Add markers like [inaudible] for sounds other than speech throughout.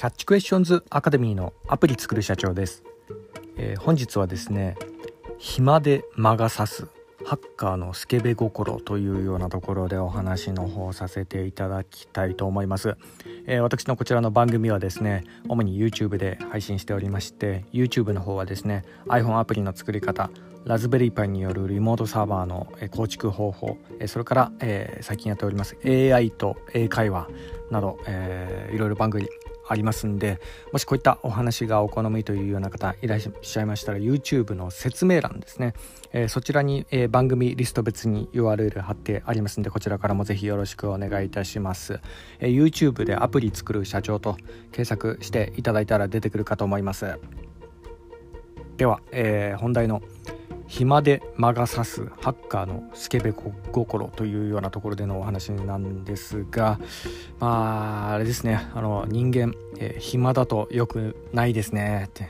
キャッチクエスチョンズアカデミーのアプリ作る社長です、えー、本日はですね暇で魔が差すハッカーのスケベ心というようなところでお話の方させていただきたいと思います、えー、私のこちらの番組はですね主に YouTube で配信しておりまして YouTube の方はですね iPhone アプリの作り方ラズベリーパイによるリモートサーバーの構築方法それから、えー、最近やっております AI と英会話など、えー、いろいろ番組ありますんでもしこういったお話がお好みというような方いらっしゃいましたら YouTube の説明欄ですね、えー、そちらに、えー、番組リスト別に URL 貼ってありますんでこちらからもぜひよろしくお願いいたします、えー、YouTube でアプリ作る社長と検索していただいたら出てくるかと思います。では、え本題の暇で魔が差すハッカーのスケベ心というようなところでのお話なんですがまああれですね。あの人間、えー、暇だとよくないですね。って。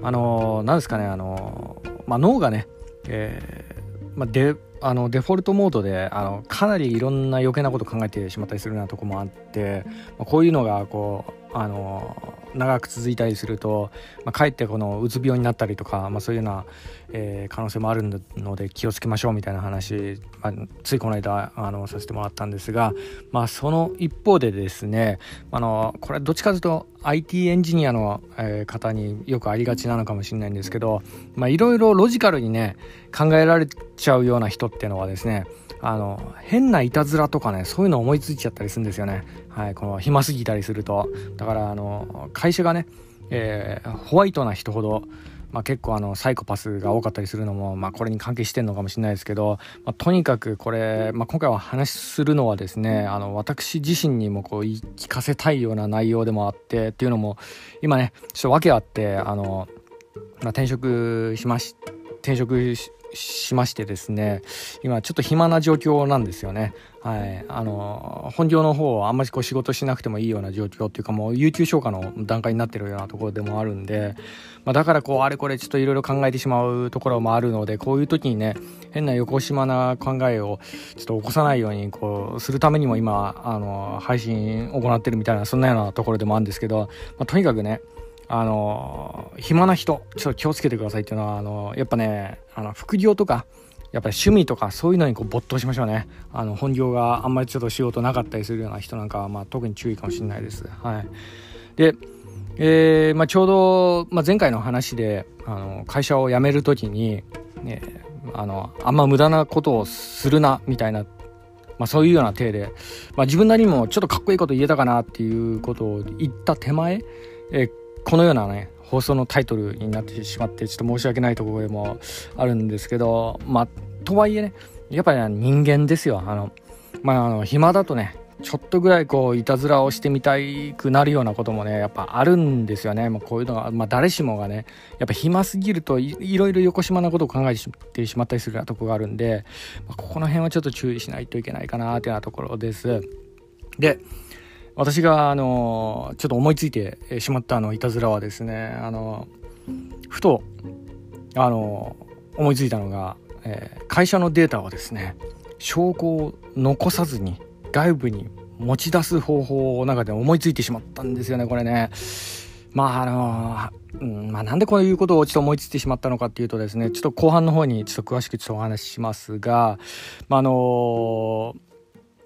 あのなんですかね。あの、まあ、脳がね、えーまあ、であのデフォルトモードであのかなりいろんな余計なこと考えてしまったりするようなとこもあって、まあ、こういうのがこうあの長く続いたりすると、まあ、かえってこのうつ病になったりとか、まあ、そういうような、えー、可能性もあるので気をつけましょうみたいな話、まあ、ついこの間あのさせてもらったんですが、まあ、その一方でですねあのこれどっちかというと IT エンジニアの、えー、方によくありがちなのかもしれないんですけどいろいろロジカルにね考えられちゃうような人っていうのはですねあの変ないたずらとかねそういうの思いついちゃったりするんですよね、はい、この暇すぎたりすると。だからあの会社がね、えー、ホワイトな人ほどまあ、結構あのサイコパスが多かったりするのも、まあ、これに関係してるのかもしれないですけど、まあ、とにかくこれ、まあ、今回は話するのはですねあの私自身にもこう言い聞かせたいような内容でもあってっていうのも今ねちょっと訳あってあの、まあ、転職しまし転職しましてですね今ちょっと暇な状況なんですよね。はい。あの本業の方はあんまりこう仕事しなくてもいいような状況っていうかもう有給消化の段階になってるようなところでもあるんで、まあ、だからこうあれこれちょっといろいろ考えてしまうところもあるのでこういう時にね変な横島な考えをちょっと起こさないようにこうするためにも今あの配信行ってるみたいなそんなようなところでもあるんですけど、まあ、とにかくねあの暇な人ちょっと気をつけてくださいっていうのはあのやっぱねあの副業とかやっぱり趣味とかそういうのにこう没頭しましょうね。あの本業があんまりちょっと仕事なかったりするような人なんかは、まあ、特に注意かもしれないです。はい。で、えーまあ、ちょうど、まあ、前回の話であの会社を辞める時に、ね、あのあんま無駄なことをするなみたいなまあ、そういうような体で、まあ、自分なりにもちょっとかっこいいこと言えたかなっていうことを言った手前、えー、このようなね放送のタイトルになってしまってちょっと申し訳ないところでもあるんですけどまあとはいえねやっぱり、ね、人間ですよ。あのまああの暇だとねちょっとぐらいこういたずらをしてみたくなるようなこともねやっぱあるんですよね、まあ、こういうのが、まあ、誰しもがねやっぱ暇すぎるといろいろ横島なことを考えてしまったりするようなとこがあるんで、まあ、ここの辺はちょっと注意しないといけないかなというようなところです。で私が、あの、ちょっと思いついてしまったあの、いたずらはですね、あの、ふと、あの、思いついたのが、えー、会社のデータをですね、証拠を残さずに外部に持ち出す方法を中で思いついてしまったんですよね、これね。まああのうん、まあなんでこういうことをちょっと思いついてしまったのかっていうとですね、ちょっと後半の方にちょっと詳しくちょっとお話ししますが、まあ、あの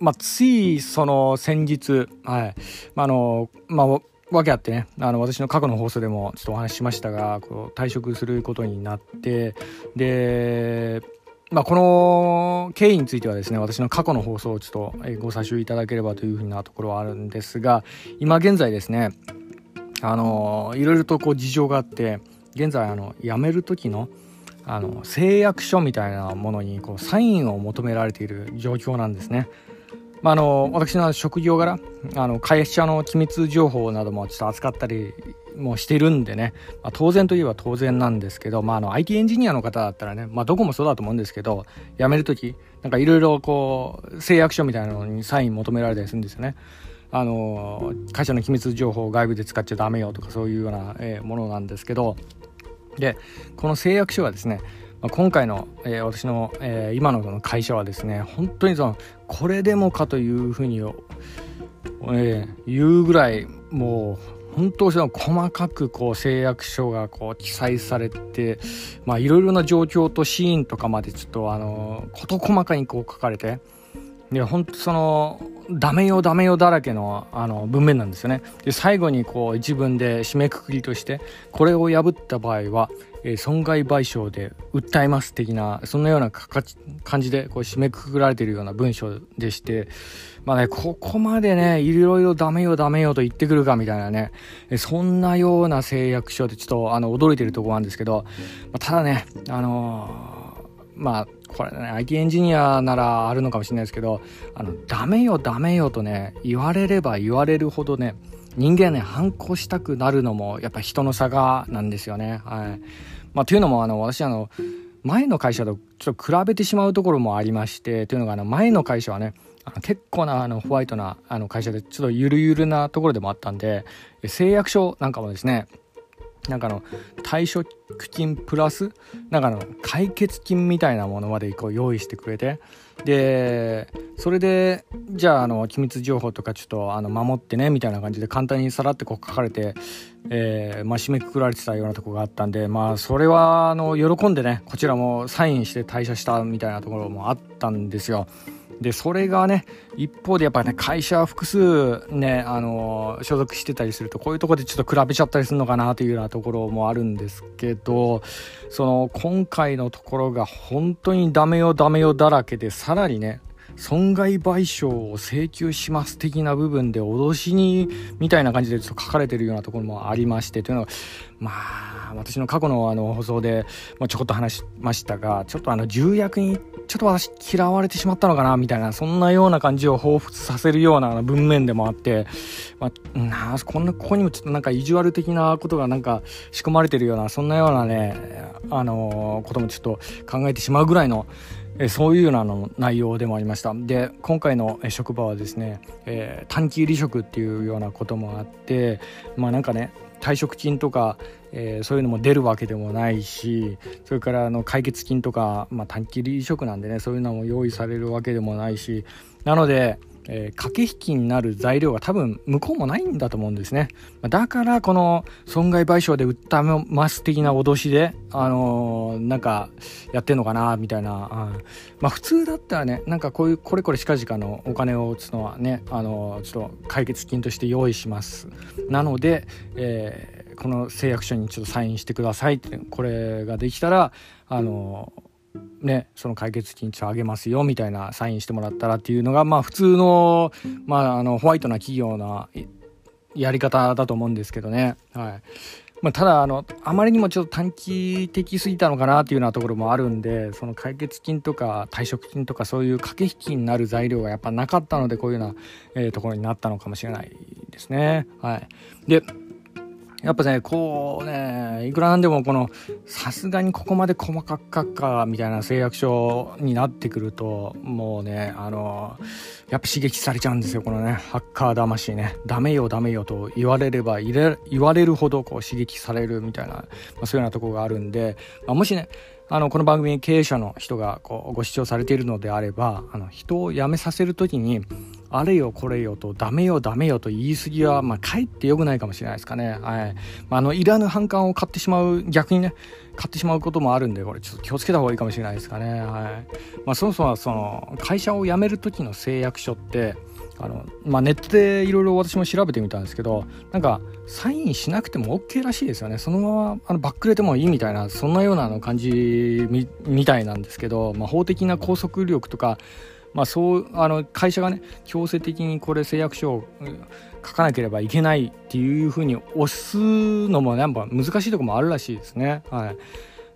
まあ、ついその先日、はい、まあ、の、まあ、わけあってねあの私の過去の放送でもちょっとお話ししましたがこう退職することになってで、まあ、この経緯についてはですね私の過去の放送をちょっとご査集いただければというふうなところはあるんですが今現在ですねあのいろいろとこう事情があって現在あの辞める時のあの誓約書みたいなものにこうサインを求められている状況なんですね。まあ、あの私の職業柄あの会社の機密情報などもちょっと扱ったりもしてるんでね、まあ、当然といえば当然なんですけど、まあ、あの IT エンジニアの方だったらね、まあ、どこもそうだと思うんですけど辞める時なんかいろいろこう誓約書みたいなのにサイン求められたりするんですよね。あの会社の機密情報を外部で使っちゃダメよとかそういうような、ものなんですけどでこの誓約書はですねまあ、今回の、えー、私の、えー、今のの会社はですね本当にそのこれでもかというふうに、えー、言うぐらいもう本当その細かくこう誓約書がこう記載されていろいろな状況とシーンとかまでちょっとあの事細かにこう書かれてで本当そのダメよダメよだらけのあの文面なんですよね。で最後にこう一文で締めくくりとしてこれを破った場合は、えー、損害賠償で訴えます的なそんなような感じでこう締めくくられているような文章でしてまあねここまでねいろいろダメよダメよと言ってくるかみたいなねそんなような誓約書でちょっとあの驚いてるとこなんですけど、まあ、ただねあのーまあこれね IT エンジニアならあるのかもしれないですけどあのダメよダメよとね言われれば言われるほどね人間ね反抗したくなるのもやっぱ人の差がなんですよね。はいまあ、というのもあの私あの前の会社とちょっと比べてしまうところもありましてというのがあの前の会社はね結構なあのホワイトなあの会社でちょっとゆるゆるなところでもあったんで誓約書なんかもですねなんかの退職金プラスなんかの解決金みたいなものまでこう用意してくれてでそれでじゃああの機密情報とかちょっとあの守ってねみたいな感じで簡単にさらってこう書かれて、えー、まあ、締めくくられてたようなとこがあったんでまあそれはあの喜んでねこちらもサインして退社したみたいなところもあったんですよ。でそれがね一方でやっぱね会社複数ねあの所属してたりするとこういうとこでちょっと比べちゃったりするのかなというようなところもあるんですけどその今回のところが本当にダメよダメよだらけでさらにね損害賠償を請求します的な部分で脅しにみたいな感じでちょっと書かれてるようなところもありましてというのはまあ私の過去のあの放送で、まあ、ちょこっと話しましたがちょっとあの重役にちょっと私嫌われてしまったのかなみたいなそんなような感じを彷彿させるような文面でもあって、まあ、なこんなここにもちょっとなんか意地悪的なことがなんか仕込まれてるようなそんなようなねあの、こともちょっと考えてしまうぐらいのえそういうようなの内容でもありました。で今回の職場はですね、えー、短期離職っていうようなこともあってまあなんかね退職金とか、えー、そういうのも出るわけでもないしそれからあの解決金とか、まあ、短期離職なんでねそういうのも用意されるわけでもないしなのでえー、駆け引きになる材料が多分向こうもないんだと思うんですね。だからこの損害賠償で訴えます的な脅しで、あのー、なんかやってんのかなみたいな、うん、まあ普通だったらね、なんかこういうこれこれ近々のお金を打つのはね、あのー、ちょっと解決金として用意します。なので、えー、この誓約書にちょっとサインしてくださいって、これができたら、あのーね、その解決金あげますよみたいなサインしてもらったらっていうのが、まあ普通の、まああの、ホワイトな企業なやり方だと思うんですけどね。はい。まあ、ただ、あの、あまりにもちょっと短期的すぎたのかなっていうようなところもあるんで、その解決金とか退職金とかそういう駆け引きになる材料がやっぱなかったので、こういうような、えー、ところになったのかもしれないですね。はい。で、やっぱね、こうね、いくらなんでもこの、さすがにここまで細かく書くか、みたいな誓約書になってくると、もうね、あの、やっぱ刺激されちゃうんですよ、このね、ハッカー魂ね。ダメよ、ダメよと言われれば、言われるほどこう刺激されるみたいな、まあ、そういうようなところがあるんで、まあ、もしね、あの、この番組経営者の人がこうご視聴されているのであれば、あの、人を辞めさせるときに、あれよこれよとダメよダメよと言い過ぎは、まあ、かえって良くないかもしれないですかね。はい。まあ、あの、いらぬ反感を買ってしまう、逆にね、買ってしまうこともあるんで、これちょっと気をつけた方がいいかもしれないですかね。はい。まあ、そもそもその、会社を辞める時の誓約書って、あの、まあ、ネットでいろいろ私も調べてみたんですけど、なんか、サインしなくても OK らしいですよね。そのまま、あの、バックれてもいいみたいな、そんなような感じみ、みたいなんですけど、まあ、法的な拘束力とか、まあ、そうあの会社がね強制的にこれ誓約書を書かなければいけないっていうふうに押すのもやっぱ難しいとこもあるらしいですね。はい、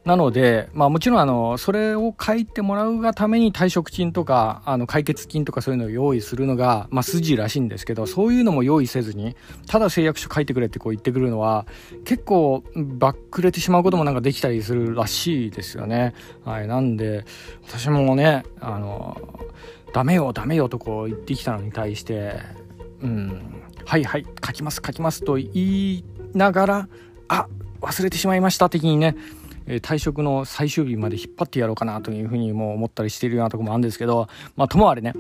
なので、まあもちろんあの、それを書いてもらうがために退職金とか、あの、解決金とかそういうのを用意するのが、まあ筋らしいんですけど、そういうのも用意せずに、ただ誓約書書いてくれってこう言ってくるのは、結構バックれてしまうこともなんかできたりするらしいですよね。はい。なんで、私もね、あの、ダメよ、ダメよとこう言ってきたのに対して、うん、はいはい、書きます、書きますと言いながら、あ、忘れてしまいました的にね、え退職の最終日まで引っ張ってやろうかなというふうにも思ったりしているようなところもあるんですけど、まあ、ともあれね、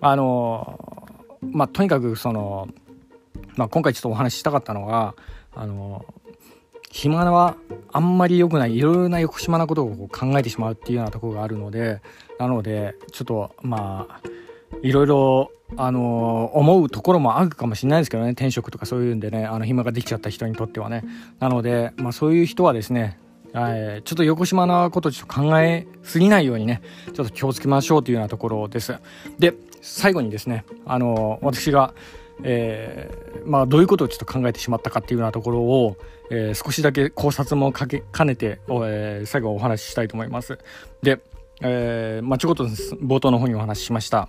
あのまあ、とにかくその、まあ、今回ちょっとお話ししたかったのがあの暇はあんまり良くないいろいろな横島なことを考えてしまうっていうようなところがあるのでなのでちょっとまあいろいろあの思うところもあるかもしれないですけどね転職とかそういうんでねあの暇ができちゃった人にとってはね。なので、まあ、そういう人はですねえちょっと横島なことちょっと考えすぎないようにねちょっと気をつけましょうというようなところです。で最後にですねあの私がえー、まあ、どういうことをちょっと考えてしまったかっていうようなところを、えー、少しだけ考察もかけ兼ねて、え、最後お話ししたいと思います。で、えまあ、ちょこっと冒頭の方にお話ししました。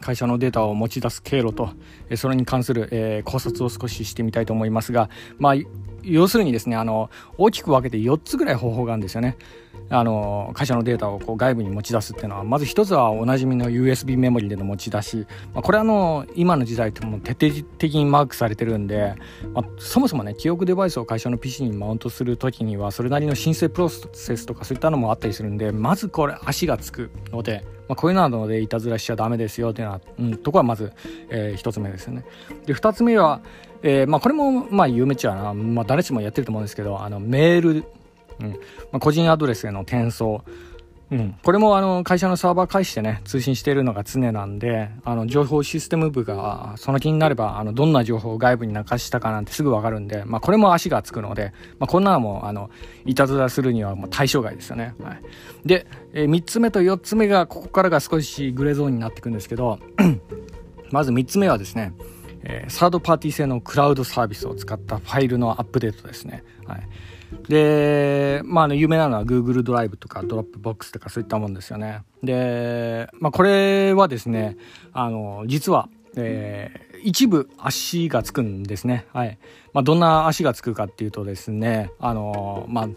会社のデータを持ち出す経路と、それに関する、え考察を少ししてみたいと思いますが、まあ、要するにですねあの大きく分けて4つぐらい方法があるんですよね。あの会社のデータをこう外部に持ち出すっていうのはまず一つはおなじみの USB メモリでの持ち出し、まあ、これはの今の時代ってもう徹底的にマークされてるんで、まあ、そもそもね記憶デバイスを会社の PC にマウントする時にはそれなりの申請プロセスとかそういったのもあったりするんでまずこれ足がつくので、まあ、こういうのなのでいたずらしちゃダメですよっていうのは、うん、とこはまず、えー、1つ目ですよね。で2つ目は、えーまあ、これもまあ有名っちゃな、まあ、誰しもやってると思うんですけどあのメールうん。まあ、個人アドレスへの転送、うん、これもあの会社のサーバー介してね通信しているのが常なんであの情報システム部がその気になればあのどんな情報を外部に流したかなんてすぐ分かるんで、まあ、これも足がつくので、まあ、こんなのもあのいたずらするにはもう対象外ですよね、はい、で、えー、3つ目と4つ目がここからが少しグレーゾーンになっていくんですけど [clears throat] まず3つ目はですねえー、サードパーティー製のクラウドサービスを使ったファイルのアップデートですね。はい、で、まあ、あの有名なのは Google ドライブとかドロップボックスとかそういったもんですよね。で、まあ、これはですね、あの、実は、えー、一部足がつくんですね。はい。まあ、どんな足がつくかっていうとですね、あの、まあ、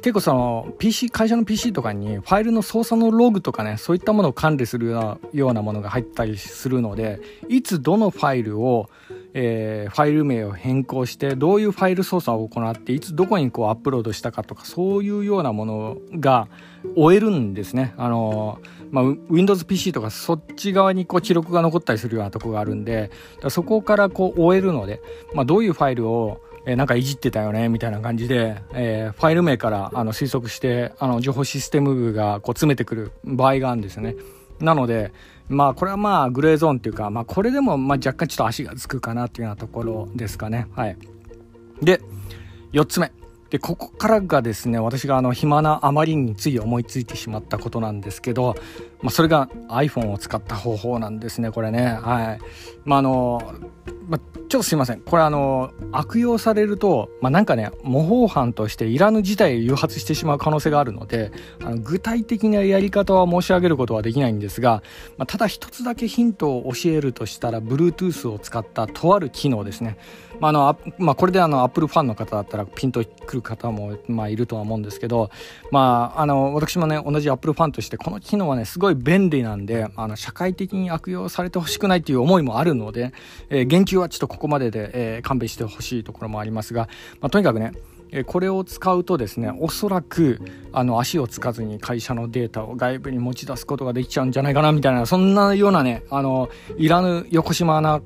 結構その PC 会社の PC とかにファイルの操作のログとかねそういったものを管理するようなものが入ったりするのでいつどのファイルを、えー、ファイル名を変更してどういうファイル操作を行っていつどこにこうアップロードしたかとかそういうようなものが終えるんですねあのまあ、Windows PC とかそっち側にこう記録が残ったりするようなとこがあるんでそこからこう終えるので、まあ、どういうファイルをえー、なんかいじってたよねみたいな感じで、えー、ファイル名からあの推測してあの情報システム部がこう詰めてくる場合があるんですよね。なので、まあこれはまあグレーゾーンっていうか、まあこれでもまあ若干ちょっと足がつくかなっていうようなところですかね。はい。で、4つ目。で、ここからがですね、私があの暇なあまりについ思いついてしまったことなんですけど、まあそれが iPhone を使った方法なんですね、これね。はい。まああの、まあ、ちょっとすいません。これあの、悪用されると、まあ、なんかね、模倣犯としていらぬ事態を誘発してしまう可能性があるので、あの具体的なやり方は申し上げることはできないんですが、まあ、ただ一つだけヒントを教えるとしたら、Bluetooth を使ったとある機能ですね。まああのまあ、これであの Apple ファンの方だったらピンとくる方も、まあ、いるとは思うんですけど、まあ、あの私もね同じ Apple ファンとしてこの機能はねすごい便利なんであの社会的に悪用されてほしくないという思いもあるので、えー、言及はちょっとここまでで、えー、勘弁してほしいところもありますが、まあ、とにかくねこれを使うとですねおそらくあの足をつかずに会社のデータを外部に持ち出すことができちゃうんじゃないかなみたいなそんなようなねあのいらぬ横島な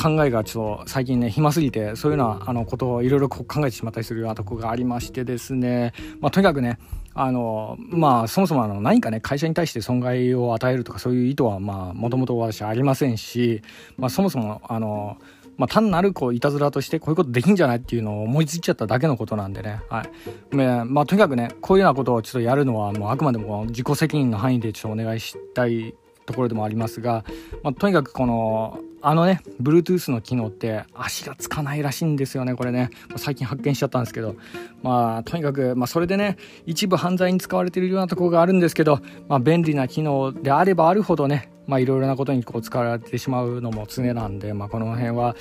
考えがちょっと最近ね暇すぎてそういうようなあのことをいろいろ考えてしまったりするようなとこがありましてですね、まあ、とにかくねあのまあそもそもあの何かね会社に対して損害を与えるとかそういう意図はまあもともと私ありませんし、まあ、そもそもあのまあ、単なるこういたずらとしてこういうことできんじゃないっていうのを思いついちゃっただけのことなんでね、はい。まあ、とにかくねこういうようなことをちょっとやるのはもうあくまでも自己責任の範囲でちょっとお願いしたいところでもありますが、まあ、とにかくこのあのね Bluetooth の機能って足がつかないらしいんですよねこれね。最近発見しちゃったんですけど。まあとにかく、まあ、それでね一部犯罪に使われているようなところがあるんですけど、まあ、便利な機能であればあるほどねまあいろいろなことにこう使われてしまうのも常なんで、まあ、この辺は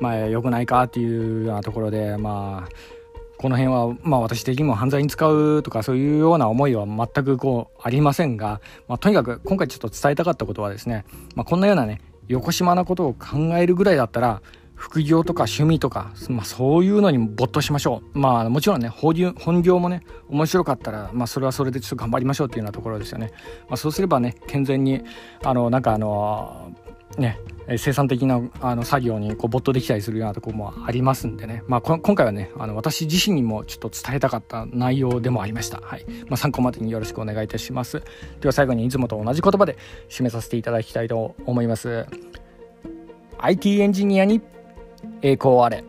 まあ良くないかっていうようなところでまあこの辺は、まあ、私的にも犯罪に使うとかそういうような思いは全くこうありませんが、まあ、とにかく今回ちょっと伝えたかったことはですね、まあ、こんなようなね横島なことを考えるぐらいだったら副業とか趣味とか、まあ、そういうのに没頭しましょう。まあもちろんね本業本業もね面白かったら、まあ、それはそれでちょっと頑張りましょうっていうようなところですよね。まあ、そうすればね健全にあのなんかあのね生産的なあの作業にこう没頭できたりするようなとこもありますんでね、まあ、今回はねあの私自身にもちょっと伝えたかった内容でもありました、はい。まあ、参考までによろしくお願いいたします。では最後にいつもと同じ言葉で締めさせていただきたいと思います。IT エンジニアに栄光あれ。